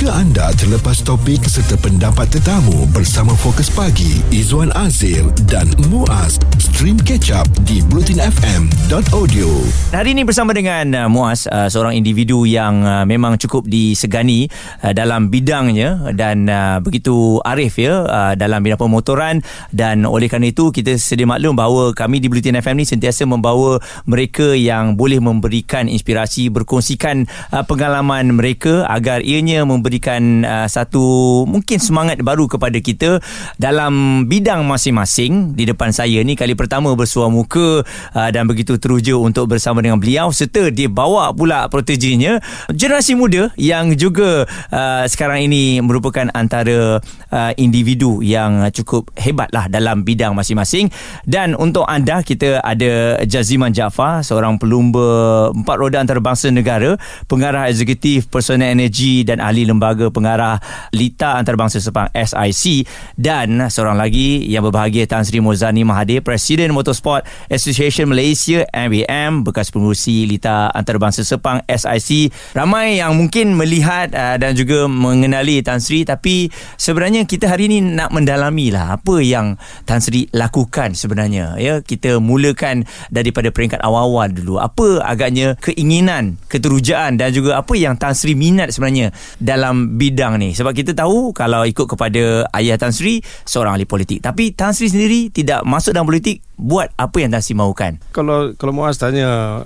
Jika anda terlepas topik serta pendapat tetamu bersama Fokus Pagi, Izwan Azil dan Muaz, stream catch up di blutinfm.audio. Hari ini bersama dengan uh, Muaz, uh, seorang individu yang uh, memang cukup disegani dalam bidangnya dan begitu arif ya dalam bidang pemotoran dan oleh kerana itu kita sedia maklum bahawa kami di Blutin FM ni sentiasa membawa mereka yang boleh memberikan inspirasi, berkongsikan pengalaman mereka agar ianya memberikan uh, satu mungkin semangat baru kepada kita dalam bidang masing-masing. Di depan saya ni kali pertama bersuah muka uh, dan begitu teruja untuk bersama dengan beliau serta dia bawa pula proteginya. Generasi muda yang juga uh, sekarang ini merupakan antara uh, individu yang cukup hebat lah dalam bidang masing-masing. Dan untuk anda kita ada Jaziman Jaafar seorang pelumba empat roda antarabangsa negara pengarah eksekutif personal energy dan ahli lembaga pengarah Lita Antarabangsa Sepang SIC dan seorang lagi yang berbahagia Tan Sri Mozani Mahathir Presiden Motorsport Association Malaysia MBM bekas pengurusi Lita Antarabangsa Sepang SIC ramai yang mungkin melihat uh, dan juga mengenali Tan Sri tapi sebenarnya kita hari ini nak mendalami lah apa yang Tan Sri lakukan sebenarnya. Ya kita mulakan daripada peringkat awal-awal dulu. Apa agaknya keinginan keterujaan dan juga apa yang Tan Sri minat sebenarnya dalam bidang ni. Sebab kita tahu kalau ikut kepada ayah Tan Sri seorang ahli politik. Tapi Tan Sri sendiri tidak masuk dalam politik buat apa yang Tan Sri mahukan. Kalau kalau Muaz tanya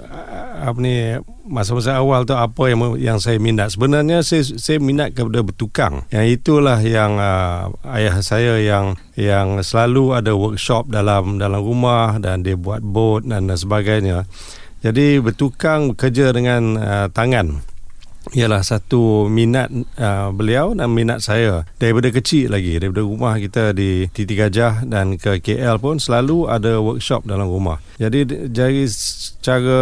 apa ni masa-masa awal tu apa yang yang saya minat? Sebenarnya saya saya minat kepada bertukang. Yang itulah yang uh, ayah saya yang yang selalu ada workshop dalam dalam rumah dan dia buat boat dan sebagainya. Jadi bertukang bekerja dengan uh, tangan ialah satu minat uh, beliau dan minat saya. Daripada kecil lagi daripada rumah kita di Titi Gajah dan ke KL pun selalu ada workshop dalam rumah. Jadi dari cara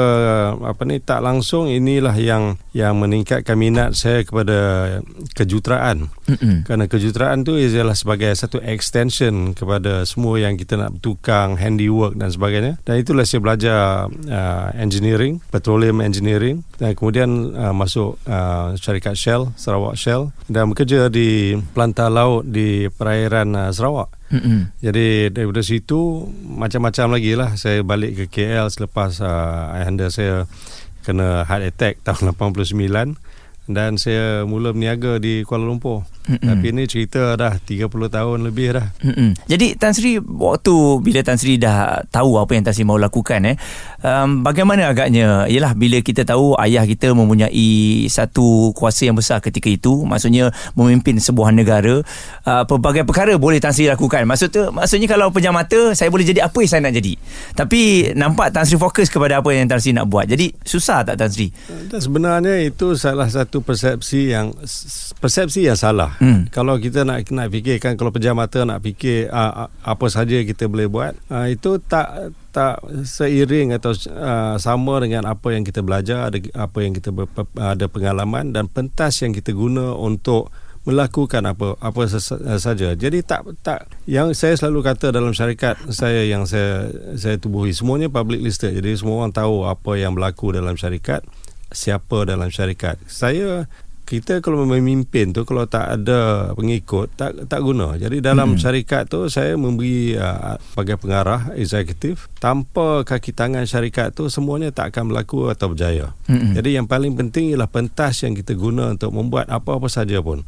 apa ni tak langsung inilah yang yang meningkatkan minat saya kepada kejuruteraan Mm-mm. kerana kejuruteraan tu ialah sebagai satu extension kepada semua yang kita nak bertukang handiwork dan sebagainya. Dan itulah saya belajar uh, engineering petroleum engineering. Dan kemudian uh, masuk uh, syarikat Shell Sarawak Shell dan bekerja di pelantar laut di perairan uh, Sarawak Mm-hmm. Jadi daripada situ macam-macam lagi lah saya balik ke KL selepas uh, ayahanda saya kena heart attack tahun 89 dan saya mula berniaga di Kuala Lumpur. Mm-mm. Tapi ini cerita dah 30 tahun lebih dah. Mm-mm. Jadi Tan Sri waktu bila Tan Sri dah tahu apa yang Tan Sri mahu lakukan eh um, bagaimana agaknya ialah bila kita tahu ayah kita mempunyai satu kuasa yang besar ketika itu maksudnya memimpin sebuah negara uh, pelbagai perkara boleh Tan Sri lakukan. Maksud tu maksudnya kalau pejam mata saya boleh jadi apa yang saya nak jadi. Tapi nampak Tan Sri fokus kepada apa yang Tan Sri nak buat. Jadi susah tak Tan Sri? Dan sebenarnya itu salah satu persepsi yang persepsi yang salah. Hmm. Kalau kita nak nak fikirkan kalau pejam mata nak fikir uh, apa saja kita boleh buat, uh, itu tak tak seiring atau uh, sama dengan apa yang kita belajar, ada apa yang kita ber, ada pengalaman dan pentas yang kita guna untuk melakukan apa apa saja. Jadi tak tak yang saya selalu kata dalam syarikat saya yang saya saya tubuhi semuanya public listed. Jadi semua orang tahu apa yang berlaku dalam syarikat, siapa dalam syarikat. Saya kita kalau memimpin tu kalau tak ada pengikut tak tak guna. Jadi dalam hmm. syarikat tu saya memberi uh, sebagai pengarah eksekutif tanpa kaki tangan syarikat tu semuanya tak akan berlaku atau berjaya. Hmm. Jadi yang paling penting ialah pentas yang kita guna untuk membuat apa-apa saja pun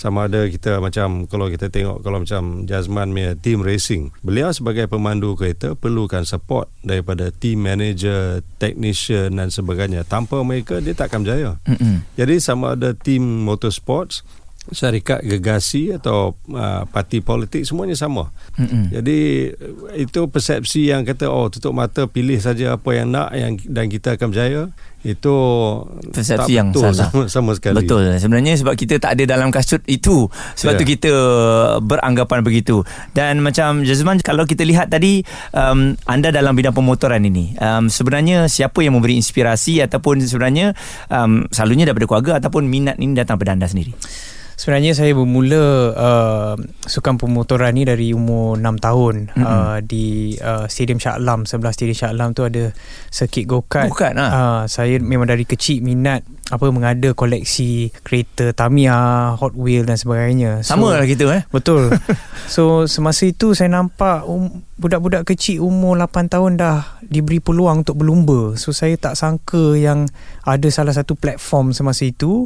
sama ada kita macam kalau kita tengok kalau macam Jazman punya team racing beliau sebagai pemandu kereta perlukan support daripada team manager technician dan sebagainya tanpa mereka dia tak akan berjaya mm-hmm. jadi sama ada team motorsports syarikat gegasi atau uh, parti politik semuanya sama. Mm-hmm. Jadi itu persepsi yang kata oh tutup mata pilih saja apa yang nak yang dan kita akan berjaya itu persepsi yang betul salah sama, sama sekali. Betul. Sebenarnya sebab kita tak ada dalam kasut itu sebab yeah. tu kita beranggapan begitu. Dan macam Jazman kalau kita lihat tadi um, anda dalam bidang pemotoran ini um, sebenarnya siapa yang memberi inspirasi ataupun sebenarnya um, selalunya daripada keluarga ataupun minat ini datang pada anda sendiri. Sebenarnya saya bermula uh, sukan pemotoran ni dari umur 6 tahun mm-hmm. uh, di uh, Stadium Shah Alam sebelah Stadium Shah Alam tu ada circuit go-kart. Go-kart ha? uh, saya memang dari kecil minat apa mengada koleksi kereta Tamiya, Hot Wheel dan sebagainya. So, Sama lah kita eh. Betul. so semasa itu saya nampak um, budak-budak kecil umur 8 tahun dah diberi peluang untuk berlumba. So saya tak sangka yang ada salah satu platform semasa itu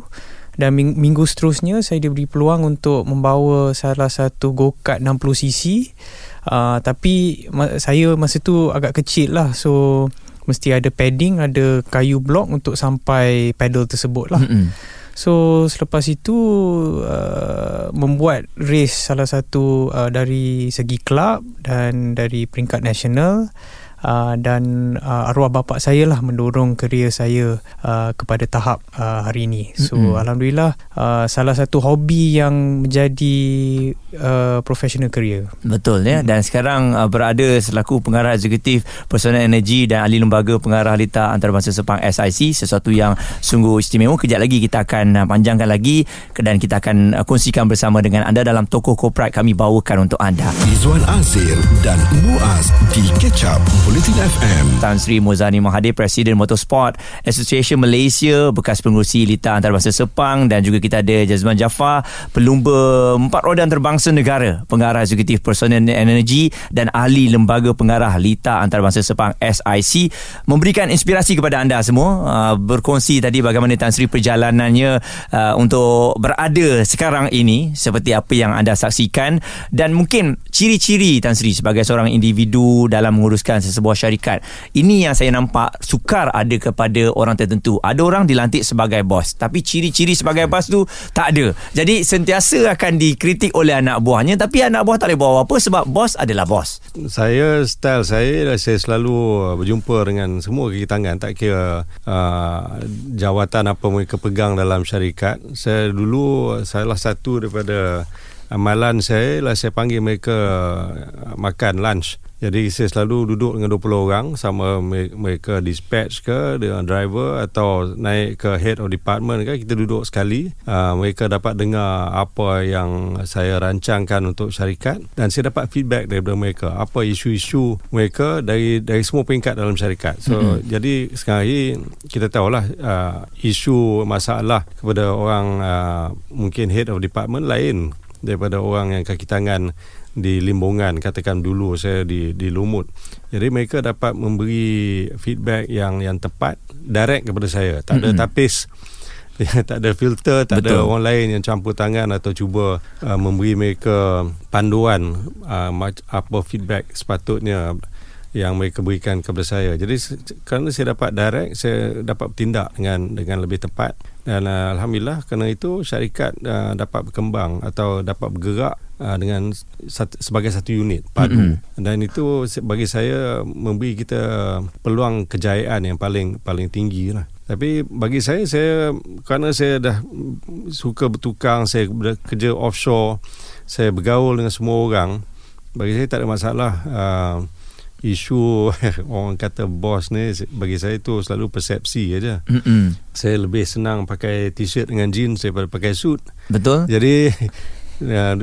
dan minggu seterusnya saya diberi peluang untuk membawa salah satu go-kart 60cc uh, tapi saya masa tu agak kecil lah. So mesti ada padding ada kayu blok untuk sampai pedal tersebut lah. Mm-hmm. so selepas itu uh, membuat race salah satu uh, dari segi club dan dari peringkat nasional uh, dan uh, arwah bapa saya lah mendorong kerjaya saya uh, kepada tahap uh, hari ini. So mm-hmm. alhamdulillah uh, salah satu hobi yang menjadi uh, professional career. Betul ya mm-hmm. dan sekarang uh, berada selaku pengarah eksekutif Personal Energy dan ahli lembaga pengarah lita antarabangsa Sepang SIC sesuatu yang sungguh istimewa. Kejap lagi kita akan panjangkan lagi dan kita akan uh, kongsikan bersama dengan anda dalam toko korporat kami bawakan untuk anda. Izwan Azir dan Muaz di Ketchup Bulletin FM. Tan Sri Mozani Mahathir, Presiden Motorsport Association Malaysia, bekas pengurusi Lita Antarabangsa Sepang dan juga kita ada Jazman Jafar, pelumba empat roda antarabangsa negara, pengarah eksekutif personel energi dan ahli lembaga pengarah Lita Antarabangsa Sepang SIC memberikan inspirasi kepada anda semua uh, berkongsi tadi bagaimana Tan Sri perjalanannya uh, untuk berada sekarang ini seperti apa yang anda saksikan dan mungkin ciri-ciri Tan Sri sebagai seorang individu dalam menguruskan sesebuah sebuah syarikat. Ini yang saya nampak sukar ada kepada orang tertentu. Ada orang dilantik sebagai bos, tapi ciri-ciri sebagai bos tu tak ada. Jadi sentiasa akan dikritik oleh anak buahnya, tapi anak buah tak boleh buat apa sebab bos adalah bos. Saya style saya saya selalu berjumpa dengan semua kaki tangan tak kira uh, jawatan apa mereka pegang dalam syarikat. Saya dulu salah satu daripada amalan saya lah saya panggil mereka makan lunch jadi saya selalu duduk dengan 20 orang sama mereka dispatch ke dengan driver atau naik ke head of department ke kita duduk sekali uh, mereka dapat dengar apa yang saya rancangkan untuk syarikat dan saya dapat feedback daripada mereka apa isu-isu mereka dari dari semua peringkat dalam syarikat. So mm-hmm. jadi sekarang ini kita tahulah uh, isu masalah kepada orang uh, mungkin head of department lain daripada orang yang kaki tangan di limbungan katakan dulu saya di di lumut jadi mereka dapat memberi feedback yang yang tepat direct kepada saya tak ada mm-hmm. tapis tak ada filter tak Betul. ada orang lain yang campur tangan atau cuba uh, memberi mereka panduan uh, apa feedback sepatutnya yang mereka berikan kepada saya. Jadi kerana saya dapat direct, saya dapat bertindak dengan dengan lebih tepat dan uh, alhamdulillah kerana itu syarikat uh, dapat berkembang atau dapat bergerak uh, dengan satu, sebagai satu unit padu. Mm-hmm. Dan itu bagi saya memberi kita peluang kejayaan yang paling paling tinggi lah. Tapi bagi saya saya kerana saya dah suka bertukang, saya kerja offshore, saya bergaul dengan semua orang. Bagi saya tak ada masalah uh, isu orang kata bos ni bagi saya tu selalu persepsi aja. Saya lebih senang pakai t-shirt dengan jeans daripada pakai suit. Betul. Jadi ya,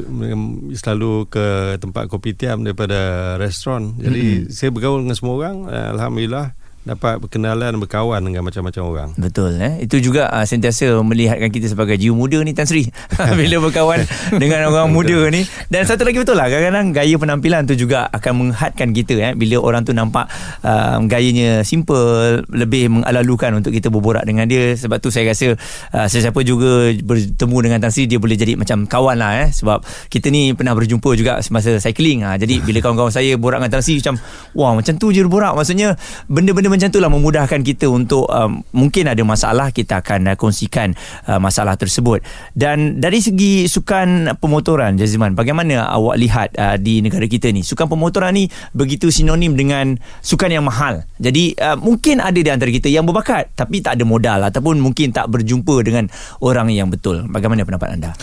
selalu ke tempat kopi tiam daripada restoran. Jadi mm-hmm. saya bergaul dengan semua orang. Alhamdulillah dapat berkenalan berkawan dengan macam-macam orang. Betul eh. Itu juga uh, sentiasa melihatkan kita sebagai jiwa muda ni Tan Sri. Bila berkawan dengan orang muda ni. Dan satu lagi betul lah kadang-kadang gaya penampilan tu juga akan menghadkan kita eh bila orang tu nampak uh, gayanya simple, lebih mengalalukan untuk kita berborak dengan dia sebab tu saya rasa uh, sesiapa juga bertemu dengan Tan Sri dia boleh jadi macam kawan lah eh sebab kita ni pernah berjumpa juga semasa cycling ha. jadi bila kawan-kawan saya borak dengan Tan Sri macam wah macam tu je borak maksudnya benda-benda macam itulah memudahkan kita untuk um, mungkin ada masalah kita akan uh, kongsikan uh, masalah tersebut. Dan dari segi sukan pemotoran Jaziman, bagaimana awak lihat uh, di negara kita ni? Sukan pemotoran ni begitu sinonim dengan sukan yang mahal. Jadi uh, mungkin ada di antara kita yang berbakat tapi tak ada modal ataupun mungkin tak berjumpa dengan orang yang betul. Bagaimana pendapat anda?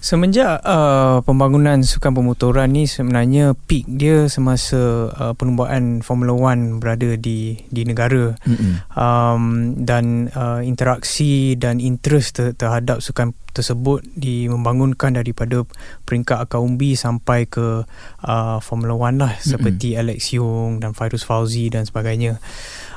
Semenjak uh, pembangunan sukan pemotoran ni sebenarnya peak dia semasa uh, penubuhan Formula 1 berada di di negara. Mm-hmm. Um, dan uh, interaksi dan interest ter- terhadap sukan tersebut di membangunkan daripada peringkat akar umbi sampai ke uh, Formula 1 lah mm-hmm. seperti Alex Young dan Fairuz Fauzi dan sebagainya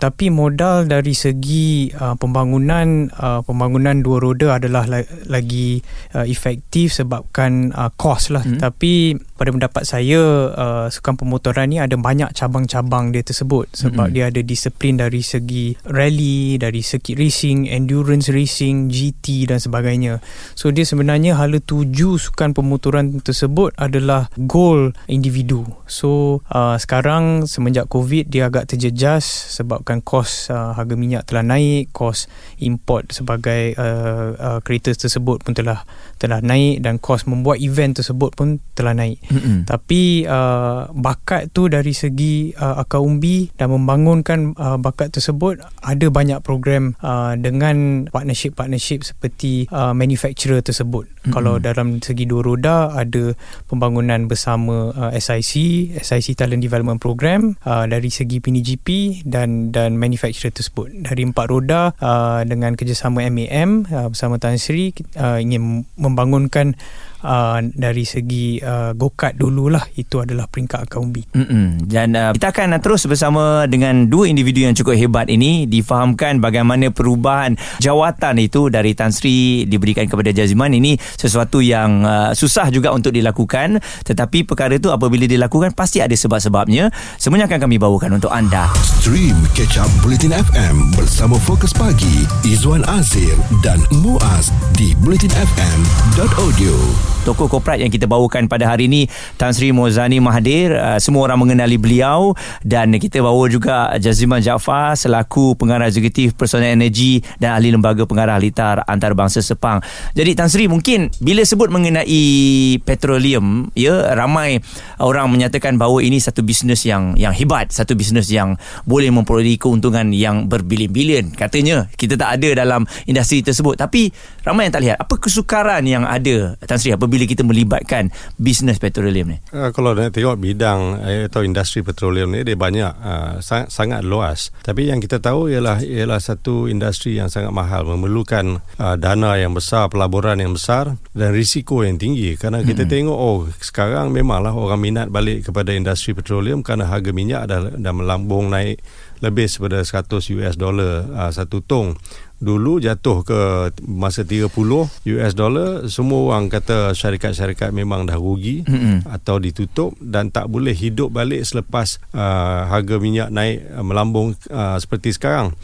tapi modal dari segi uh, pembangunan uh, pembangunan dua roda adalah la- lagi uh, efektif sebabkan uh, kos lah hmm. tapi pada pendapat saya uh, sukan pemotoran ni ada banyak cabang-cabang dia tersebut sebab hmm. dia ada disiplin dari segi rally dari circuit racing endurance racing GT dan sebagainya so dia sebenarnya hala tuju sukan pemotoran tersebut adalah goal individu so uh, sekarang semenjak covid dia agak terjejas sebabkan kos uh, harga minyak telah naik, kos import sebagai uh, uh, kereta tersebut pun telah telah naik dan kos membuat event tersebut pun telah naik. Mm-hmm. Tapi uh, bakat tu dari segi uh, akar umbi dan membangunkan uh, bakat tersebut ada banyak program uh, dengan partnership-partnership seperti uh, manufacturer tersebut. Mm-hmm. Kalau dalam segi dua roda ada pembangunan bersama uh, SIC, SIC Talent Development Program uh, dari segi PNGP dan dan manufacturer tersebut dari empat roda uh, dengan kerjasama MAM uh, bersama Tan Sri uh, ingin membangunkan uh, dari segi uh, go-kart dululah itu adalah peringkat akar umbi. Mm-mm. Dan uh, kita akan terus bersama dengan dua individu yang cukup hebat ini difahamkan bagaimana perubahan jawatan itu dari Tan Sri diberikan kepada Jaziman ini sesuatu yang uh, susah juga untuk dilakukan tetapi perkara itu apabila dilakukan pasti ada sebab-sebabnya. Semuanya akan kami bawakan untuk anda. Stream Catch Up Bulletin FM bersama Fokus Pagi Izwan Azir dan Muaz di bulletinfm.audio tokoh korporat yang kita bawakan pada hari ini Tan Sri Mozani Mahathir. Uh, semua orang mengenali beliau dan kita bawa juga Jaziman Jaafar selaku pengarah eksekutif personal energi dan ahli lembaga pengarah litar antarabangsa Sepang. Jadi Tan Sri mungkin bila sebut mengenai petroleum ya ramai orang menyatakan bahawa ini satu bisnes yang yang hebat satu bisnes yang boleh memperolehi keuntungan yang berbilion-bilion. Katanya kita tak ada dalam industri tersebut. Tapi ramai yang tak lihat. Apa kesukaran yang ada Tan Sri? Apa bila kita melibatkan bisnes petroleum ni? Uh, kalau nak tengok bidang uh, atau industri petroleum ni dia banyak uh, sangat, sangat luas. Tapi yang kita tahu ialah ialah satu industri yang sangat mahal memerlukan uh, dana yang besar, pelaburan yang besar dan risiko yang tinggi. Kerana kita hmm. tengok oh sekarang memanglah orang minat balik kepada industri petroleum kerana harga minyak dah dah melambung naik lebih daripada 100 US dollar uh, satu tong dulu jatuh ke masa 30 US dollar semua orang kata syarikat-syarikat memang dah rugi mm-hmm. atau ditutup dan tak boleh hidup balik selepas uh, harga minyak naik uh, melambung uh, seperti sekarang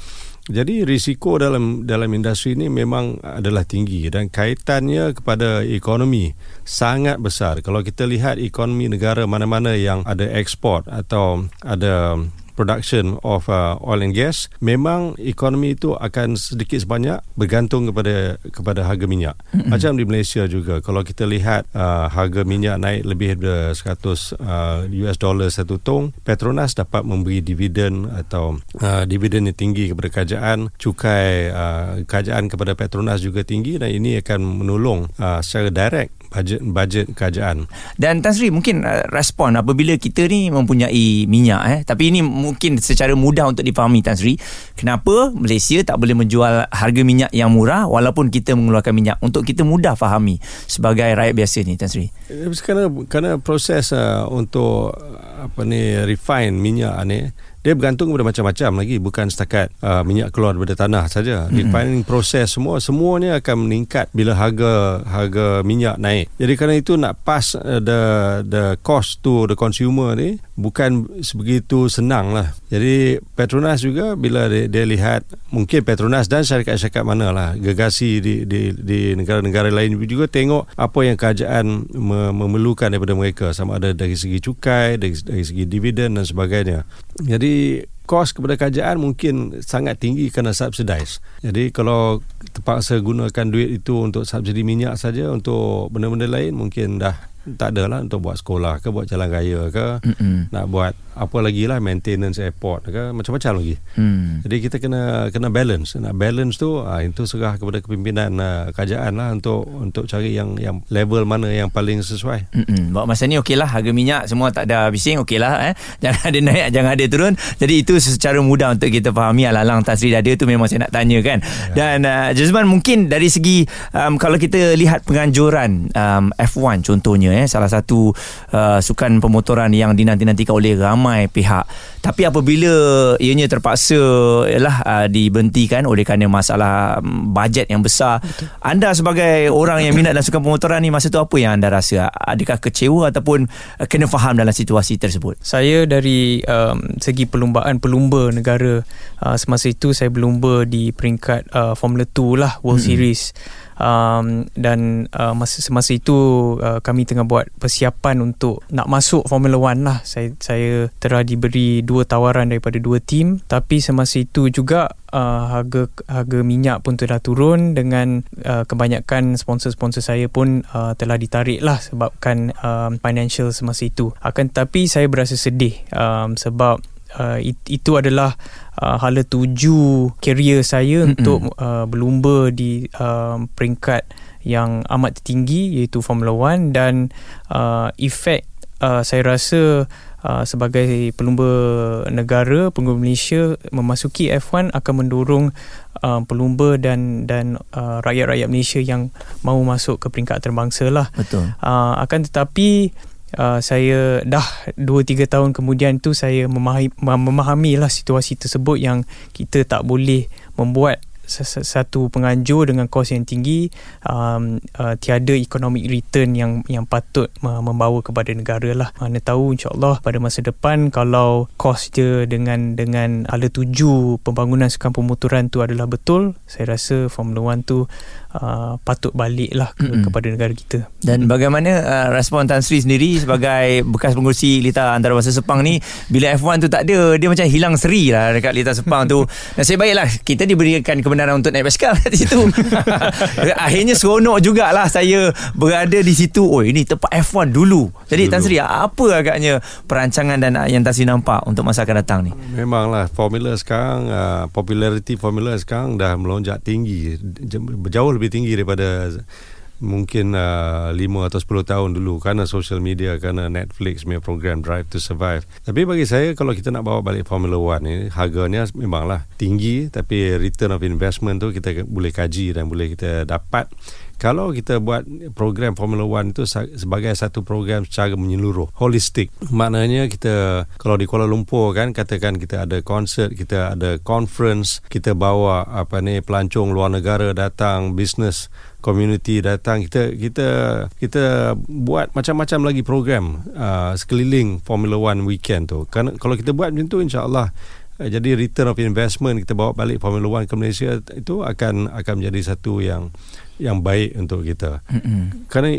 jadi risiko dalam dalam industri ini memang adalah tinggi dan kaitannya kepada ekonomi sangat besar. Kalau kita lihat ekonomi negara mana-mana yang ada ekspor atau ada production of uh, oil and gas memang ekonomi itu akan sedikit sebanyak bergantung kepada kepada harga minyak mm-hmm. macam di Malaysia juga kalau kita lihat uh, harga minyak naik lebih dari 100 uh, US dollar satu tong Petronas dapat memberi dividen atau uh, dividen yang tinggi kepada kerajaan cukai uh, kerajaan kepada Petronas juga tinggi dan ini akan menolong uh, secara direct bajet bajet kerajaan. Dan Tan Sri mungkin uh, respon apabila kita ni mempunyai minyak eh tapi ini mungkin secara mudah untuk difahami Tan Sri kenapa Malaysia tak boleh menjual harga minyak yang murah walaupun kita mengeluarkan minyak untuk kita mudah fahami sebagai rakyat biasa ni Tan Sri. Eh, kerana kerana proses uh, untuk apa ni refine minyak ni dia bergantung kepada macam-macam lagi bukan setakat uh, minyak keluar daripada tanah saja mm-hmm. refining proses semua semuanya akan meningkat bila harga harga minyak naik jadi kerana itu nak pass uh, the the cost to the consumer ni bukan sebegitu senang lah. Jadi Petronas juga bila dia, dia lihat mungkin Petronas dan syarikat-syarikat mana lah gegasi di, di, di negara-negara lain. Juga tengok apa yang kerajaan memerlukan daripada mereka. Sama ada dari segi cukai dari, dari segi dividen dan sebagainya. Jadi kos kepada kerajaan mungkin sangat tinggi kerana subsidize. Jadi kalau terpaksa gunakan duit itu untuk subsidi minyak saja untuk benda-benda lain mungkin dah tak adalah untuk buat sekolah ke buat jalan raya ke Mm-mm. nak buat apa lagi lah maintenance airport ke macam-macam lagi mm. jadi kita kena kena balance nak balance tu ha, itu serah kepada kepimpinan uh, kerajaan lah untuk untuk cari yang yang level mana yang paling sesuai Mm-mm. Bawa masa ni okey lah harga minyak semua tak ada bising okey lah eh. jangan ada naik jangan ada turun jadi itu secara mudah untuk kita fahami alang-alang Tasri ada tu memang saya nak tanya kan ya. dan uh, Jazman mungkin dari segi um, kalau kita lihat penganjuran um, F1 contohnya eh salah satu uh, sukan pemotoran yang dinanti-nantikan oleh ramai pihak tapi apabila ianya terpaksa ialah uh, diberhentikan oleh kerana masalah um, bajet yang besar Betul. anda sebagai orang yang minat dalam sukan pemotoran ni masa tu apa yang anda rasa adakah kecewa ataupun uh, kena faham dalam situasi tersebut saya dari um, segi perlumbaan pelumba negara uh, semasa itu saya berlumba di peringkat uh, Formula 2 lah World mm-hmm. Series um, dan uh, masa semasa itu uh, kami tengah buat persiapan untuk nak masuk Formula 1 lah. Saya saya telah diberi dua tawaran daripada dua tim. Tapi semasa itu juga uh, harga harga minyak pun telah turun dengan uh, kebanyakan sponsor-sponsor saya pun uh, telah ditarik lah sebabkan um, financial semasa itu. Akan tetapi saya berasa sedih um, sebab uh, it, itu adalah uh, hala tuju kerjaya saya mm-hmm. untuk uh, berlumba di uh, peringkat yang amat tinggi iaitu Formula 1 dan uh, efek uh, saya rasa uh, sebagai pelumba negara pelumba Malaysia memasuki F1 akan mendorong uh, pelumba dan dan uh, rakyat-rakyat Malaysia yang mahu masuk ke peringkat terbangsa lah. Betul. Uh, akan tetapi uh, saya dah 2-3 tahun kemudian tu saya memahami, memahami lah situasi tersebut yang kita tak boleh membuat satu penganjur dengan kos yang tinggi um, uh, tiada economic return yang yang patut uh, membawa kepada negara lah mana tahu insyaAllah pada masa depan kalau kos dia dengan dengan ala tuju pembangunan sukan pemotoran tu adalah betul saya rasa Formula 1 tu uh, patut balik lah ke, mm-hmm. kepada negara kita. Dan bagaimana uh, respon Tan Sri sendiri sebagai bekas pengurusi Lita Antarabangsa Sepang ni bila F1 tu tak ada dia macam hilang seri lah dekat Lita Sepang tu. Nasib baiklah kita diberikan kebenaran untuk naik basikal kat situ. Akhirnya seronok jugalah saya berada di situ. Oh ini tempat F1 dulu. Jadi dulu. Tan Sri apa agaknya perancangan dan yang Tan Sri nampak untuk masa akan datang ni? Memanglah formula sekarang uh, populariti formula sekarang dah melonjak tinggi jauh lebih tinggi daripada mungkin uh, 5 atau 10 tahun dulu kerana social media kerana Netflix punya program Drive to Survive. Tapi bagi saya kalau kita nak bawa balik Formula 1 ni harganya memanglah tinggi. Tapi return of investment tu kita boleh kaji dan boleh kita dapat kalau kita buat program Formula 1 itu sebagai satu program secara menyeluruh holistik. Maknanya kita kalau di Kuala Lumpur kan katakan kita ada konsert kita ada conference kita bawa apa ni pelancong luar negara datang business community datang kita kita kita buat macam-macam lagi program uh, sekeliling Formula 1 weekend tu. Kan kalau kita buat macam tu insyaallah uh, jadi return of investment kita bawa balik Formula 1 ke Malaysia itu akan akan menjadi satu yang yang baik untuk kita. Mm-hmm. Kerana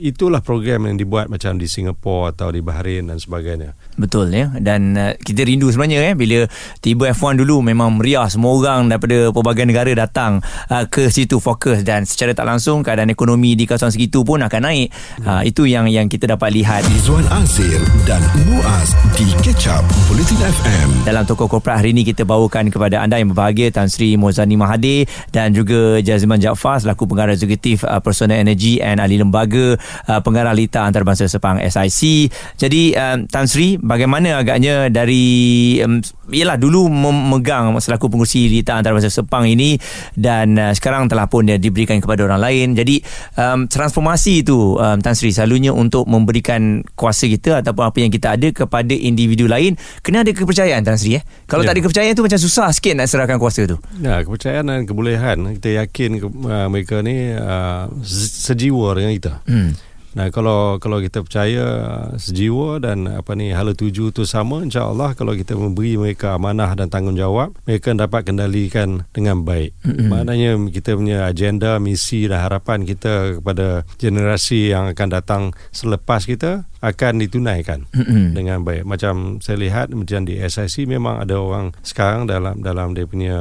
itulah program yang dibuat macam di Singapura atau di Bahrain dan sebagainya. Betul ya. Dan uh, kita rindu sebenarnya eh bila tiba F1 dulu memang meriah semua orang daripada pelbagai negara datang uh, ke situ fokus dan secara tak langsung keadaan ekonomi di kawasan segitu pun akan naik. Mm. Uh, itu yang yang kita dapat lihat. Izwan Azir dan Muaz di Catch Up Bulletin FM. Dalam toko korporat hari ini kita bawakan kepada anda yang berbahagia Tan Sri Mozani Mahathir dan juga Jazman Jaafar selaku pengarah pengarah eksekutif uh, personal energy and ahli lembaga uh, pengarah lita antarabangsa Sepang SIC. Jadi um, Tan Sri bagaimana agaknya dari um, ialah dulu memegang selaku pengurusi lita antarabangsa Sepang ini dan uh, sekarang telah pun dia diberikan kepada orang lain. Jadi um, transformasi itu um, Tan Sri selalunya untuk memberikan kuasa kita ataupun apa yang kita ada kepada individu lain kena ada kepercayaan Tan Sri eh. Kalau ya. tak ada kepercayaan tu macam susah sikit nak serahkan kuasa tu. Ya, kepercayaan dan kebolehan kita yakin uh, mereka ni uh, sejiwa dengan kita. Hmm. Nah kalau kalau kita percaya uh, sejiwa dan apa ni hala tuju tu sama insya-Allah kalau kita memberi mereka amanah dan tanggungjawab mereka dapat kendalikan dengan baik. Mm-hmm. Maknanya kita punya agenda, misi dan harapan kita kepada generasi yang akan datang selepas kita akan ditunaikan mm-hmm. dengan baik. Macam saya lihat macam di SIC memang ada orang sekarang dalam dalam dia punya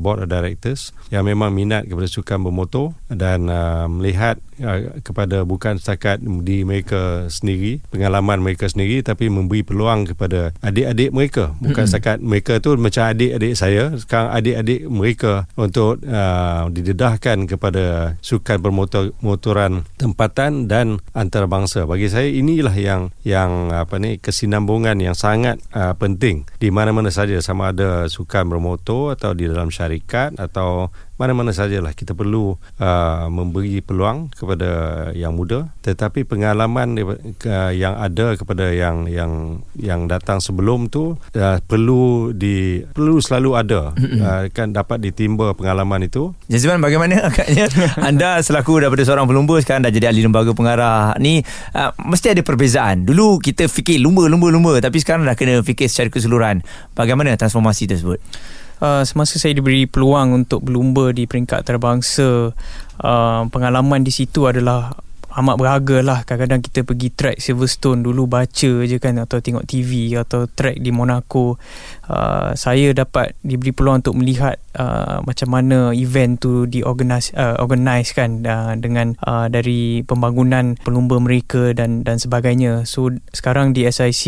board of directors yang memang minat kepada sukan bermotor dan uh, melihat uh, kepada bukan setakat di mereka sendiri, pengalaman mereka sendiri tapi memberi peluang kepada adik-adik mereka. Bukan mm-hmm. setakat mereka tu macam adik-adik saya, sekarang adik-adik mereka untuk uh, didedahkan kepada sukan bermotor motoran tempatan dan antarabangsa. Bagi saya inilah yang yang apa ni kesinambungan yang sangat uh, penting. Di mana-mana saja sama ada sukan bermotor atau di dalam syarikat atau mana-mana sajalah kita perlu uh, memberi peluang kepada yang muda. Tetapi pengalaman uh, yang ada kepada yang yang yang datang sebelum tu uh, perlu di perlu selalu ada. Uh, kan dapat ditimba pengalaman itu. Jazman bagaimana agaknya anda selaku daripada seorang pelumba sekarang dah jadi ahli lembaga pengarah ni uh, mesti ada perbezaan. Dulu kita fikir lumba lumba lumba tapi sekarang dah kena fikir secara keseluruhan. Bagaimana transformasi tersebut uh, semasa saya diberi peluang untuk berlumba di peringkat antarabangsa uh, pengalaman di situ adalah amat berharga lah. Kadang-kadang kita pergi track Silverstone dulu baca je kan atau tengok TV atau track di Monaco. Uh, saya dapat diberi peluang untuk melihat uh, macam mana event tu diorganize uh, organize kan uh, dengan uh, dari pembangunan pelumba mereka dan dan sebagainya. So sekarang di SIC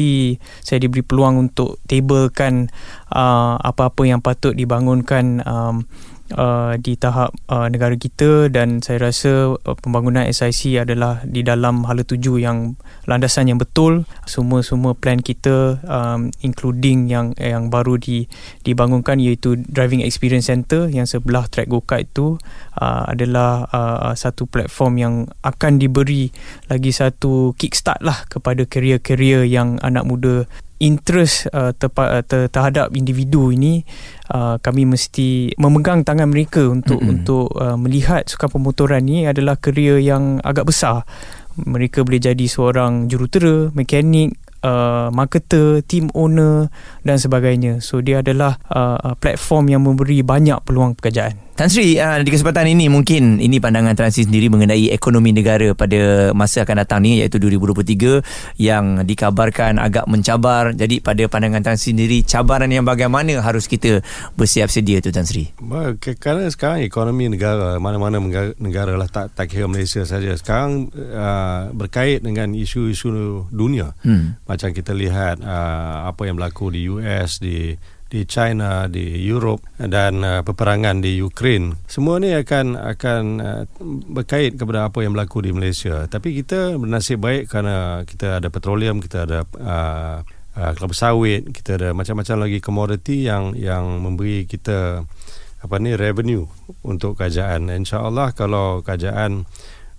saya diberi peluang untuk tablekan uh, apa-apa yang patut dibangunkan um, uh, di tahap uh, negara kita dan saya rasa uh, pembangunan SIC adalah di dalam hala tuju yang landasan yang betul. Semua-semua plan kita um, including yang yang baru di dibangunkan iaitu driving experience center yang sebelah track go-kart itu uh, adalah uh, satu platform yang akan diberi lagi satu kickstart lah kepada career-career yang anak muda interest uh, terpa, uh, ter, terhadap individu ini uh, kami mesti memegang tangan mereka untuk mm-hmm. untuk uh, melihat sukan pemotoran ini adalah kerja yang agak besar. Mereka boleh jadi seorang jurutera mekanik uh, marketer team owner dan sebagainya. So dia adalah uh, platform yang memberi banyak peluang pekerjaan Tan Sri, uh, di kesempatan ini mungkin ini pandangan Transi sendiri mengenai ekonomi negara pada masa akan datang ni iaitu 2023 yang dikabarkan agak mencabar. Jadi pada pandangan Transi sendiri, cabaran yang bagaimana harus kita bersiap sedia tu Tan Sri? Kerana sekarang ekonomi negara, mana-mana negara, lah tak, tak kira Malaysia saja. Sekarang uh, berkait dengan isu-isu dunia. Hmm. Macam kita lihat uh, apa yang berlaku di US, di di China, di Europe dan uh, peperangan di Ukraine. Semua ni akan akan uh, berkait kepada apa yang berlaku di Malaysia. Tapi kita bernasib baik kerana kita ada petroleum, kita ada uh, uh, kelapa sawit, kita ada macam-macam lagi komoditi yang yang memberi kita apa ni revenue untuk kerajaan. Insya-Allah kalau kerajaan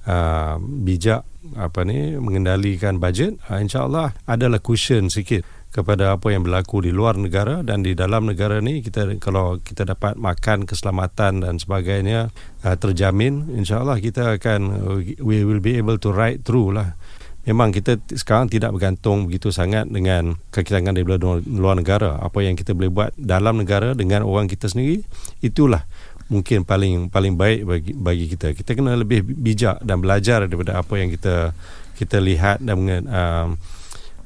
uh, bijak apa ni mengendalikan bajet, uh, insya-Allah adalah cushion sikit kepada apa yang berlaku di luar negara dan di dalam negara ni kita kalau kita dapat makan keselamatan dan sebagainya uh, terjamin insyaallah kita akan uh, we will be able to ride through lah. Memang kita sekarang tidak bergantung begitu sangat dengan kekitangan dari luar negara. Apa yang kita boleh buat dalam negara dengan orang kita sendiri itulah mungkin paling paling baik bagi bagi kita. Kita kena lebih bijak dan belajar daripada apa yang kita kita lihat dan uh,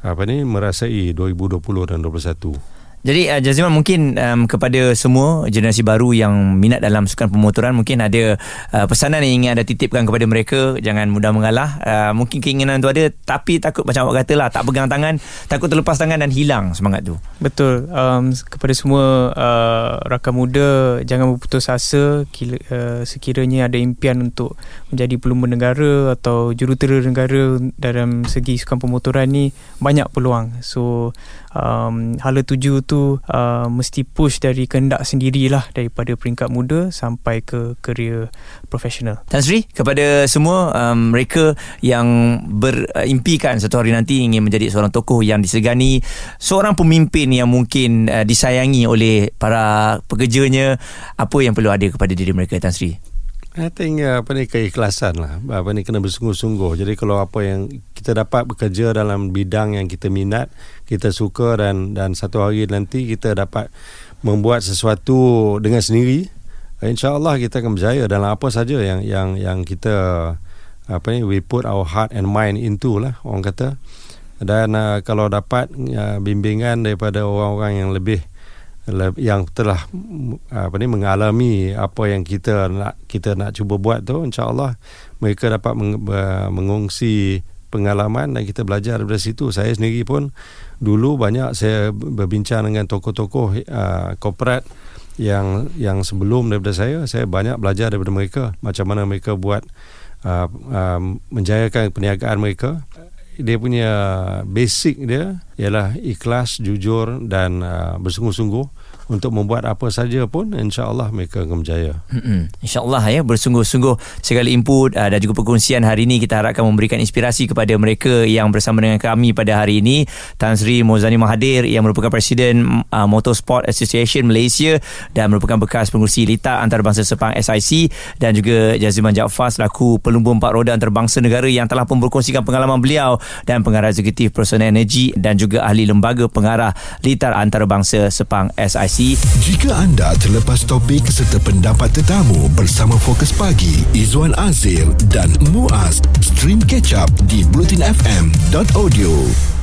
apa ni merasai 2020 dan 2021. Jadi uh, Jaziman mungkin um, kepada semua generasi baru yang minat dalam sukan pemotoran mungkin ada uh, pesanan yang ingin anda titipkan kepada mereka. Jangan mudah mengalah. Uh, mungkin keinginan tu ada tapi takut macam awak kata lah tak pegang tangan takut terlepas tangan dan hilang semangat tu. Betul. Um, kepada semua uh, rakan muda jangan berputus asa. Kila, uh, sekiranya ada impian untuk menjadi pelumba negara atau jurutera negara dalam segi sukan pemotoran ni banyak peluang. So um, hala tuju tu uh, mesti push dari kehendak sendirilah daripada peringkat muda sampai ke kerjaya profesional. Tan Sri, kepada semua um, mereka yang berimpikan satu hari nanti ingin menjadi seorang tokoh yang disegani, seorang pemimpin yang mungkin uh, disayangi oleh para pekerjanya, apa yang perlu ada kepada diri mereka Tan Sri? I think uh, apa ni keikhlasan lah. Apa ni kena bersungguh-sungguh. Jadi kalau apa yang kita dapat bekerja dalam bidang yang kita minat, kita suka dan dan satu hari nanti kita dapat membuat sesuatu dengan sendiri, insya-Allah kita akan berjaya dalam apa saja yang yang yang kita apa ni we put our heart and mind into lah orang kata. dan uh, kalau dapat uh, bimbingan daripada orang-orang yang lebih yang telah apa ni mengalami apa yang kita nak kita nak cuba buat tu insyaallah mereka dapat meng, mengongsi pengalaman dan kita belajar daripada situ. Saya sendiri pun dulu banyak saya berbincang dengan tokoh-tokoh korporat yang yang sebelum daripada saya saya banyak belajar daripada mereka. Macam mana mereka buat uh, uh, menjayakan perniagaan mereka dia punya basic dia ialah ikhlas, jujur dan uh, bersungguh-sungguh untuk membuat apa saja pun insya-Allah mereka akan berjaya. Hmm. Insya-Allah ya bersungguh-sungguh segala input uh, dan juga perkongsian hari ini kita harapkan memberikan inspirasi kepada mereka yang bersama dengan kami pada hari ini Tan Sri Mozani Mahathir yang merupakan presiden uh, Motorsport Association Malaysia dan merupakan bekas pengurusi Lita Antarabangsa Sepang SIC dan juga Jaziman Jaafar selaku pelumbu empat roda antarabangsa negara yang telah pun berkongsikan pengalaman beliau dan pengarah eksekutif personal energi dan juga ahli lembaga pengarah Litar Antarabangsa Sepang SIC informasi. Jika anda terlepas topik serta pendapat tetamu bersama Fokus Pagi, Izwan Azil dan Muaz, stream catch up di blutinfm.audio.